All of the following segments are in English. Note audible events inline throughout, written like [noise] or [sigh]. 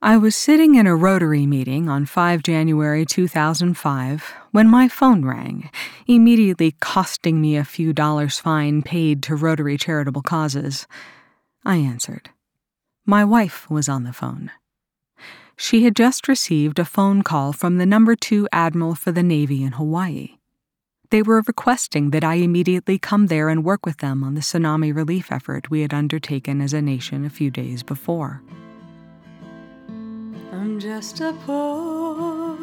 I was sitting in a Rotary meeting on 5 January 2005 when my phone rang, immediately costing me a few dollars fine paid to Rotary charitable causes. I answered. My wife was on the phone. She had just received a phone call from the number two admiral for the Navy in Hawaii. They were requesting that I immediately come there and work with them on the tsunami relief effort we had undertaken as a nation a few days before. Just a poor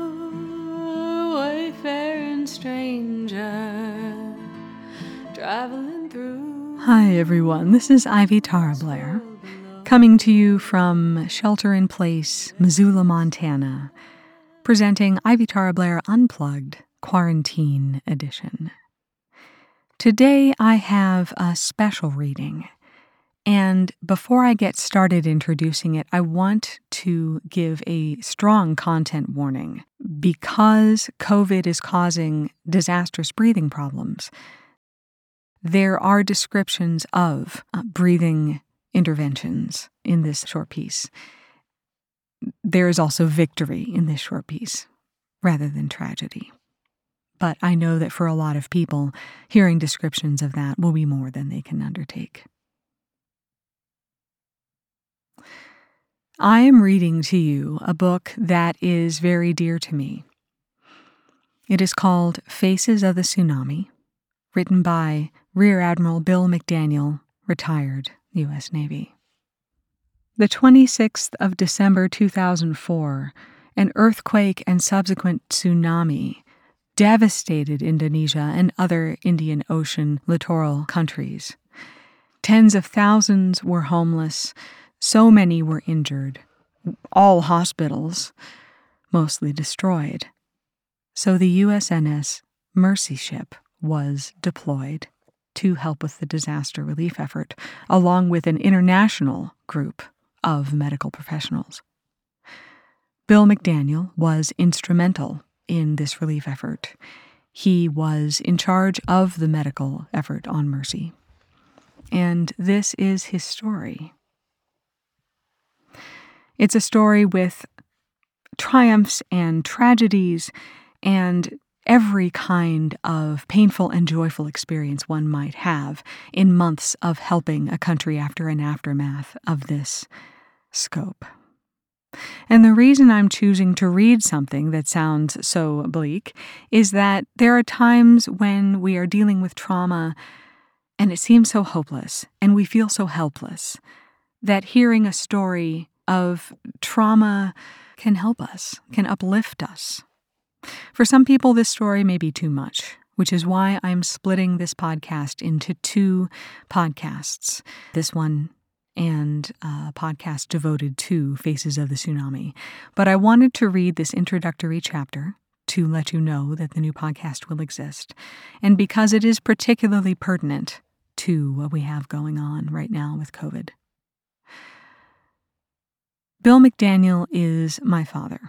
wayfaring stranger traveling through. Hi, everyone. This is Ivy Tara Blair, coming to you from Shelter in Place, Missoula, Montana, presenting Ivy Tara Blair Unplugged Quarantine Edition. Today I have a special reading. And before I get started introducing it, I want to give a strong content warning. Because COVID is causing disastrous breathing problems, there are descriptions of uh, breathing interventions in this short piece. There is also victory in this short piece rather than tragedy. But I know that for a lot of people, hearing descriptions of that will be more than they can undertake. I am reading to you a book that is very dear to me. It is called Faces of the Tsunami, written by Rear Admiral Bill McDaniel, retired U.S. Navy. The 26th of December 2004, an earthquake and subsequent tsunami devastated Indonesia and other Indian Ocean littoral countries. Tens of thousands were homeless so many were injured, all hospitals mostly destroyed. So the USNS Mercy Ship was deployed to help with the disaster relief effort, along with an international group of medical professionals. Bill McDaniel was instrumental in this relief effort. He was in charge of the medical effort on Mercy. And this is his story. It's a story with triumphs and tragedies and every kind of painful and joyful experience one might have in months of helping a country after an aftermath of this scope. And the reason I'm choosing to read something that sounds so bleak is that there are times when we are dealing with trauma and it seems so hopeless and we feel so helpless that hearing a story of trauma can help us, can uplift us. For some people, this story may be too much, which is why I'm splitting this podcast into two podcasts. This one and a podcast devoted to Faces of the Tsunami. But I wanted to read this introductory chapter to let you know that the new podcast will exist, and because it is particularly pertinent to what we have going on right now with COVID. Bill McDaniel is my father.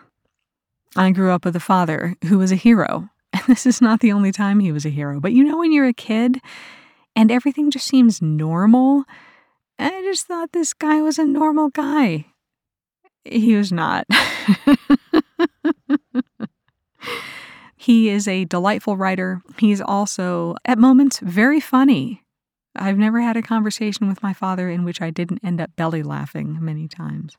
I grew up with a father who was a hero, [laughs] and this is not the only time he was a hero. But you know, when you're a kid and everything just seems normal, I just thought this guy was a normal guy. He was not. [laughs] he is a delightful writer. He's also, at moments, very funny. I've never had a conversation with my father in which I didn't end up belly laughing many times.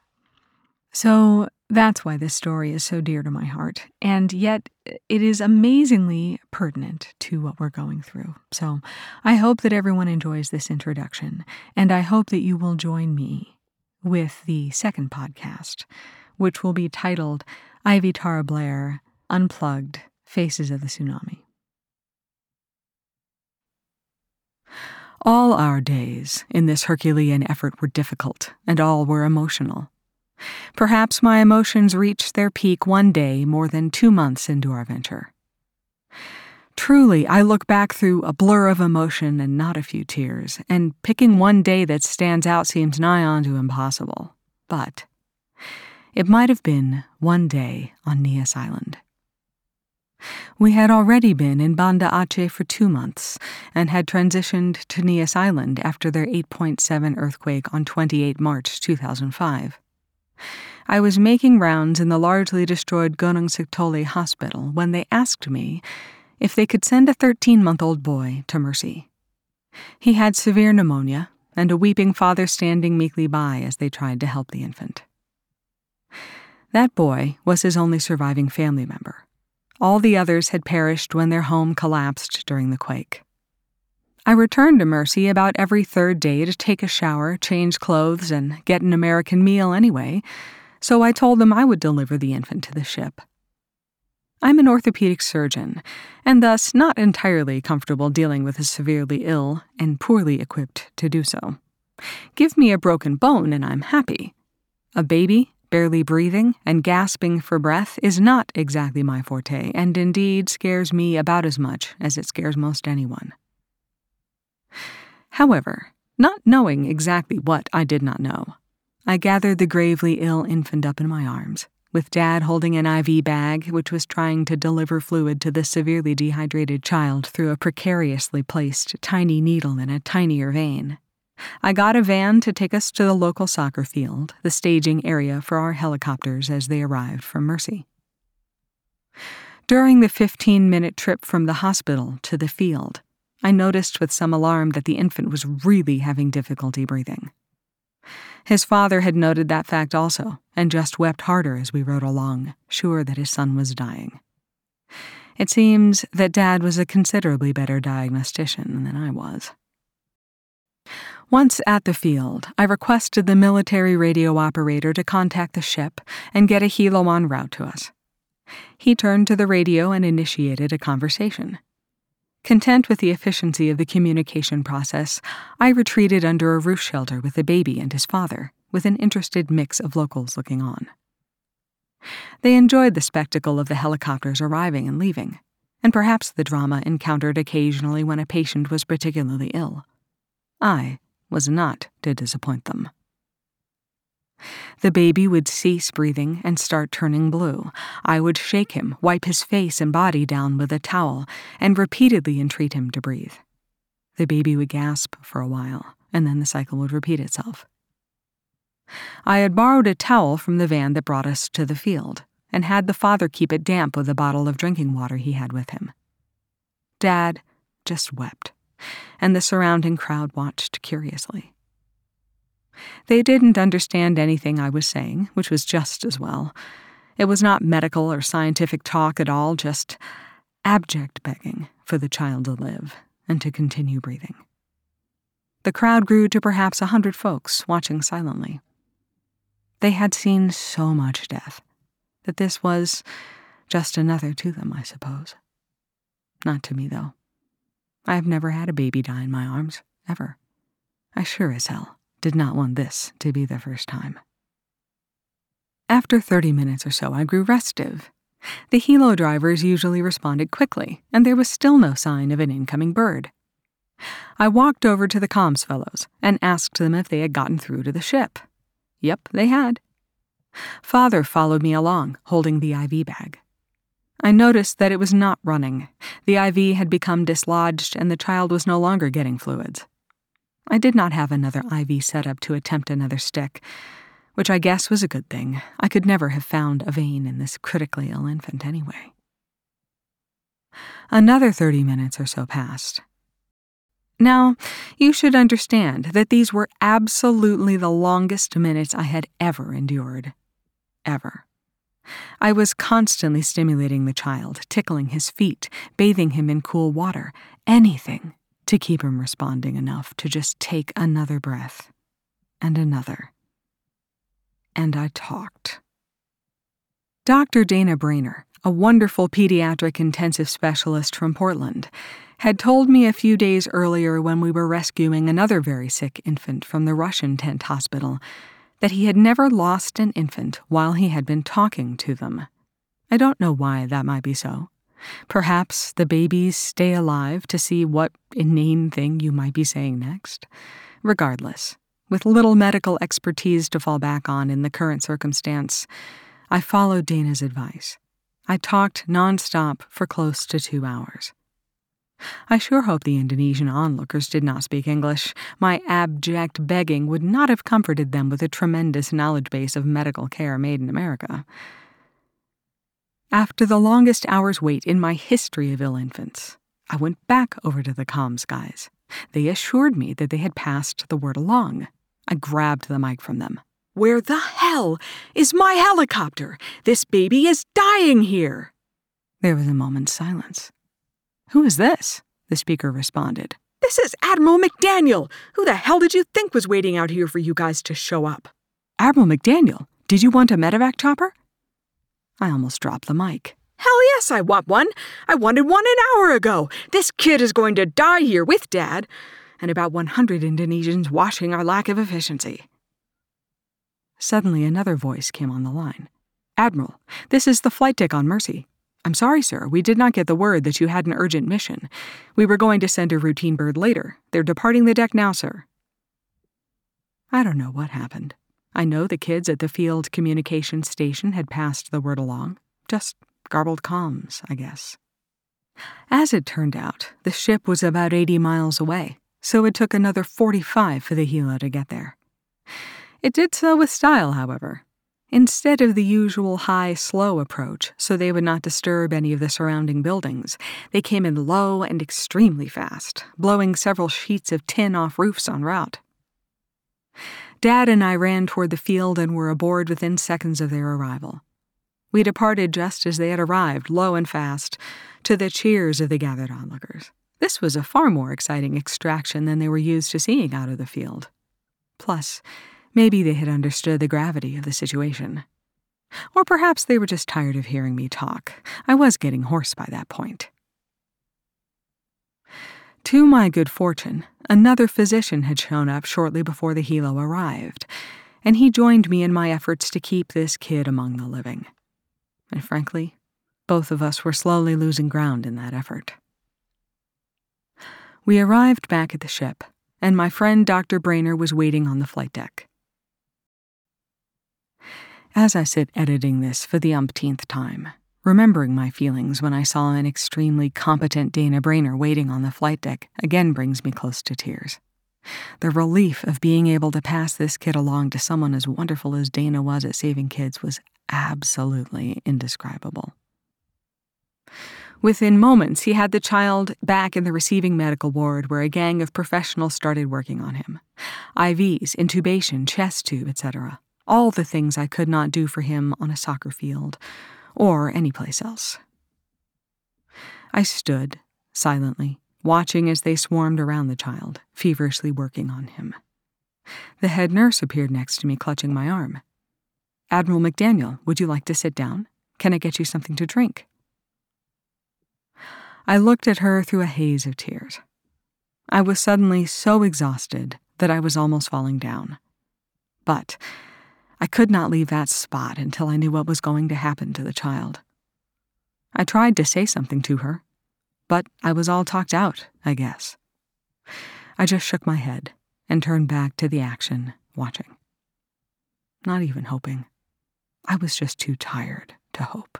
So that's why this story is so dear to my heart. And yet, it is amazingly pertinent to what we're going through. So I hope that everyone enjoys this introduction, and I hope that you will join me with the second podcast, which will be titled Ivy Tara Blair Unplugged Faces of the Tsunami. All our days in this Herculean effort were difficult, and all were emotional. Perhaps my emotions reached their peak one day more than two months into our venture. Truly, I look back through a blur of emotion and not a few tears, and picking one day that stands out seems nigh on to impossible. But it might have been one day on Nias Island. We had already been in Banda Aceh for two months and had transitioned to Nias Island after their 8.7 earthquake on 28 March 2005. I was making rounds in the largely destroyed Gunung Sitoli hospital when they asked me if they could send a 13 month old boy to Mercy. He had severe pneumonia, and a weeping father standing meekly by as they tried to help the infant. That boy was his only surviving family member. All the others had perished when their home collapsed during the quake. I returned to Mercy about every third day to take a shower, change clothes, and get an American meal anyway, so I told them I would deliver the infant to the ship. I'm an orthopedic surgeon, and thus not entirely comfortable dealing with a severely ill and poorly equipped to do so. Give me a broken bone and I'm happy. A baby, barely breathing and gasping for breath, is not exactly my forte, and indeed scares me about as much as it scares most anyone. However, not knowing exactly what I did not know, I gathered the gravely ill infant up in my arms with Dad holding an IV bag which was trying to deliver fluid to the severely dehydrated child through a precariously placed tiny needle in a tinier vein. I got a van to take us to the local soccer field, the staging area for our helicopters as they arrived from Mercy. During the 15 minute trip from the hospital to the field, I noticed with some alarm that the infant was really having difficulty breathing. His father had noted that fact also, and just wept harder as we rode along, sure that his son was dying. It seems that Dad was a considerably better diagnostician than I was. Once at the field, I requested the military radio operator to contact the ship and get a helo en route to us. He turned to the radio and initiated a conversation. Content with the efficiency of the communication process, I retreated under a roof shelter with the baby and his father, with an interested mix of locals looking on. They enjoyed the spectacle of the helicopters arriving and leaving, and perhaps the drama encountered occasionally when a patient was particularly ill. I was not to disappoint them. The baby would cease breathing and start turning blue. I would shake him, wipe his face and body down with a towel, and repeatedly entreat him to breathe. The baby would gasp for a while, and then the cycle would repeat itself. I had borrowed a towel from the van that brought us to the field, and had the father keep it damp with a bottle of drinking water he had with him. Dad just wept, and the surrounding crowd watched curiously. They didn't understand anything I was saying, which was just as well. It was not medical or scientific talk at all, just abject begging for the child to live and to continue breathing. The crowd grew to perhaps a hundred folks watching silently. They had seen so much death that this was just another to them, I suppose. Not to me, though. I have never had a baby die in my arms, ever. I sure as hell did not want this to be the first time. After 30 minutes or so, I grew restive. The helo drivers usually responded quickly, and there was still no sign of an incoming bird. I walked over to the comms fellows and asked them if they had gotten through to the ship. Yep, they had. Father followed me along, holding the IV bag. I noticed that it was not running. The IV had become dislodged, and the child was no longer getting fluids. I did not have another IV set up to attempt another stick, which I guess was a good thing. I could never have found a vein in this critically ill infant anyway. Another 30 minutes or so passed. Now, you should understand that these were absolutely the longest minutes I had ever endured. Ever. I was constantly stimulating the child, tickling his feet, bathing him in cool water, anything to keep him responding enough to just take another breath and another. And I talked. Dr. Dana Brainer, a wonderful pediatric intensive specialist from Portland, had told me a few days earlier when we were rescuing another very sick infant from the Russian tent hospital that he had never lost an infant while he had been talking to them. I don't know why that might be so. Perhaps the babies stay alive to see what inane thing you might be saying next. Regardless, with little medical expertise to fall back on in the current circumstance, I followed Dana's advice. I talked nonstop for close to two hours. I sure hope the Indonesian onlookers did not speak English. My abject begging would not have comforted them with a tremendous knowledge base of medical care made in America. After the longest hour's wait in my history of ill infants, I went back over to the comms guys. They assured me that they had passed the word along. I grabbed the mic from them. Where the hell is my helicopter? This baby is dying here. There was a moment's silence. Who is this? The speaker responded. This is Admiral McDaniel. Who the hell did you think was waiting out here for you guys to show up? Admiral McDaniel, did you want a medevac chopper? I almost dropped the mic. Hell yes, I want one. I wanted one an hour ago. This kid is going to die here with Dad, and about 100 Indonesians watching our lack of efficiency. Suddenly, another voice came on the line. Admiral, this is the flight deck on Mercy. I'm sorry, sir, we did not get the word that you had an urgent mission. We were going to send a routine bird later. They're departing the deck now, sir. I don't know what happened. I know the kids at the field communications station had passed the word along. Just garbled comms, I guess. As it turned out, the ship was about 80 miles away, so it took another 45 for the helo to get there. It did so with style, however, Instead of the usual high, slow approach, so they would not disturb any of the surrounding buildings, they came in low and extremely fast, blowing several sheets of tin off roofs en route. Dad and I ran toward the field and were aboard within seconds of their arrival. We departed just as they had arrived, low and fast, to the cheers of the gathered onlookers. This was a far more exciting extraction than they were used to seeing out of the field. Plus, Maybe they had understood the gravity of the situation. Or perhaps they were just tired of hearing me talk. I was getting hoarse by that point. To my good fortune, another physician had shown up shortly before the helo arrived, and he joined me in my efforts to keep this kid among the living. And frankly, both of us were slowly losing ground in that effort. We arrived back at the ship, and my friend Dr. Brainer was waiting on the flight deck. As I sit editing this for the umpteenth time, remembering my feelings when I saw an extremely competent Dana Brainer waiting on the flight deck again brings me close to tears. The relief of being able to pass this kid along to someone as wonderful as Dana was at saving kids was absolutely indescribable. Within moments, he had the child back in the receiving medical ward where a gang of professionals started working on him IVs, intubation, chest tube, etc all the things I could not do for him on a soccer field or any place else. I stood, silently, watching as they swarmed around the child, feverishly working on him. The head nurse appeared next to me, clutching my arm. Admiral McDaniel, would you like to sit down? Can I get you something to drink? I looked at her through a haze of tears. I was suddenly so exhausted that I was almost falling down. But I could not leave that spot until I knew what was going to happen to the child. I tried to say something to her, but I was all talked out, I guess. I just shook my head and turned back to the action, watching. Not even hoping. I was just too tired to hope.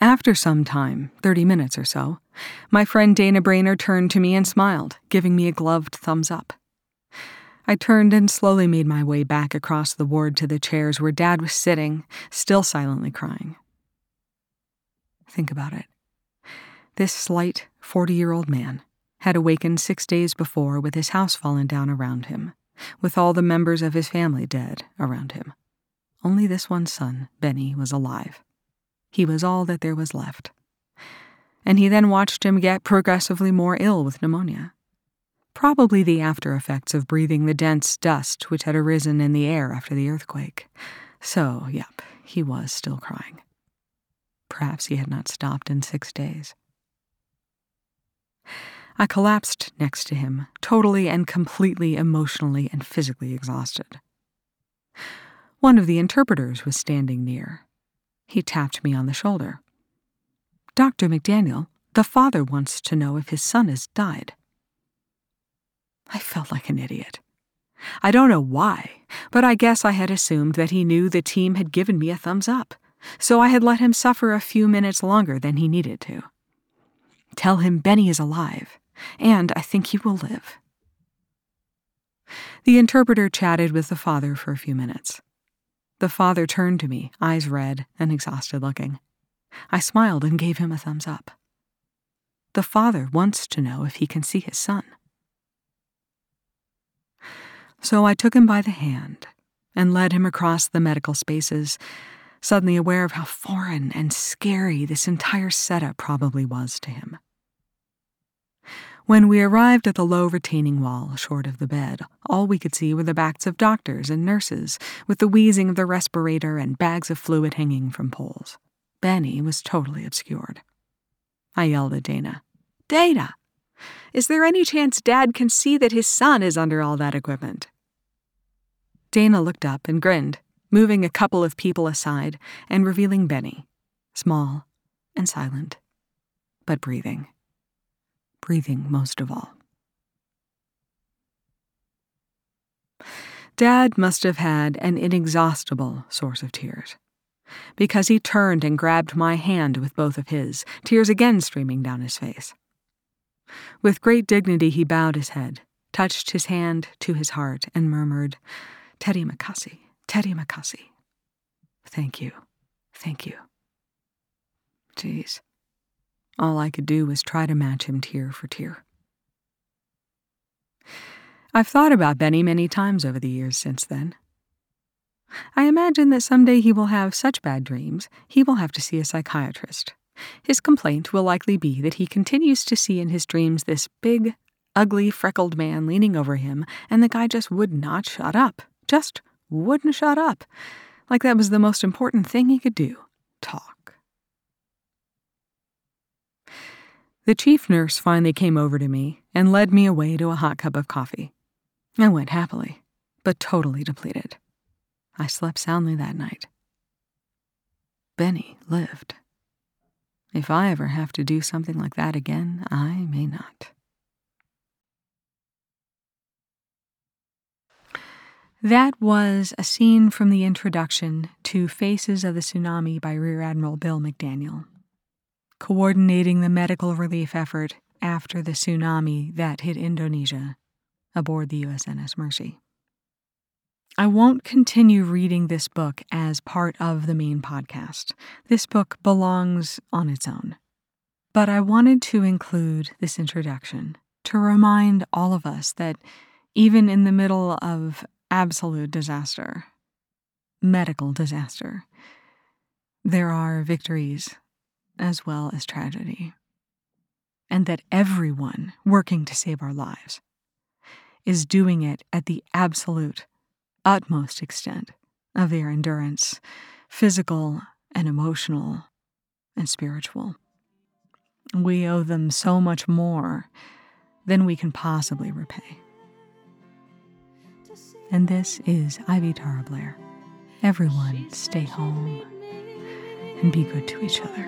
After some time, 30 minutes or so, my friend Dana Brainer turned to me and smiled, giving me a gloved thumbs up. I turned and slowly made my way back across the ward to the chairs where Dad was sitting, still silently crying. Think about it. This slight, 40 year old man had awakened six days before with his house fallen down around him, with all the members of his family dead around him. Only this one son, Benny, was alive. He was all that there was left. And he then watched him get progressively more ill with pneumonia probably the after effects of breathing the dense dust which had arisen in the air after the earthquake. So, yep, he was still crying. Perhaps he had not stopped in six days. I collapsed next to him, totally and completely emotionally and physically exhausted. One of the interpreters was standing near. He tapped me on the shoulder. Dr. McDaniel, the father wants to know if his son has died. I felt like an idiot. I don't know why, but I guess I had assumed that he knew the team had given me a thumbs up, so I had let him suffer a few minutes longer than he needed to. Tell him Benny is alive, and I think he will live. The interpreter chatted with the father for a few minutes. The father turned to me, eyes red and exhausted looking. I smiled and gave him a thumbs up. The father wants to know if he can see his son. So I took him by the hand and led him across the medical spaces, suddenly aware of how foreign and scary this entire setup probably was to him. When we arrived at the low retaining wall short of the bed, all we could see were the backs of doctors and nurses, with the wheezing of the respirator and bags of fluid hanging from poles. Benny was totally obscured. I yelled at Dana. Dana! Is there any chance Dad can see that his son is under all that equipment? Dana looked up and grinned, moving a couple of people aside and revealing Benny, small and silent, but breathing. Breathing most of all. Dad must have had an inexhaustible source of tears, because he turned and grabbed my hand with both of his, tears again streaming down his face. With great dignity, he bowed his head, touched his hand to his heart, and murmured, Terima kasih, Terima kasih. Thank you, thank you. Geez, all I could do was try to match him tear for tear. I've thought about Benny many times over the years since then. I imagine that someday he will have such bad dreams, he will have to see a psychiatrist. His complaint will likely be that he continues to see in his dreams this big, ugly, freckled man leaning over him, and the guy just would not shut up just wouldn't shut up, like that was the most important thing he could do talk. The chief nurse finally came over to me and led me away to a hot cup of coffee. I went happily, but totally depleted. I slept soundly that night. Benny lived. If I ever have to do something like that again, I may not. That was a scene from the introduction to Faces of the Tsunami by Rear Admiral Bill McDaniel, coordinating the medical relief effort after the tsunami that hit Indonesia aboard the USNS Mercy. I won't continue reading this book as part of the main podcast. This book belongs on its own. But I wanted to include this introduction to remind all of us that even in the middle of absolute disaster, medical disaster, there are victories as well as tragedy. And that everyone working to save our lives is doing it at the absolute, utmost extent of their endurance, physical and emotional and spiritual. We owe them so much more than we can possibly repay and this is Ivy Tara Blair. Everyone, stay home and be good to each other.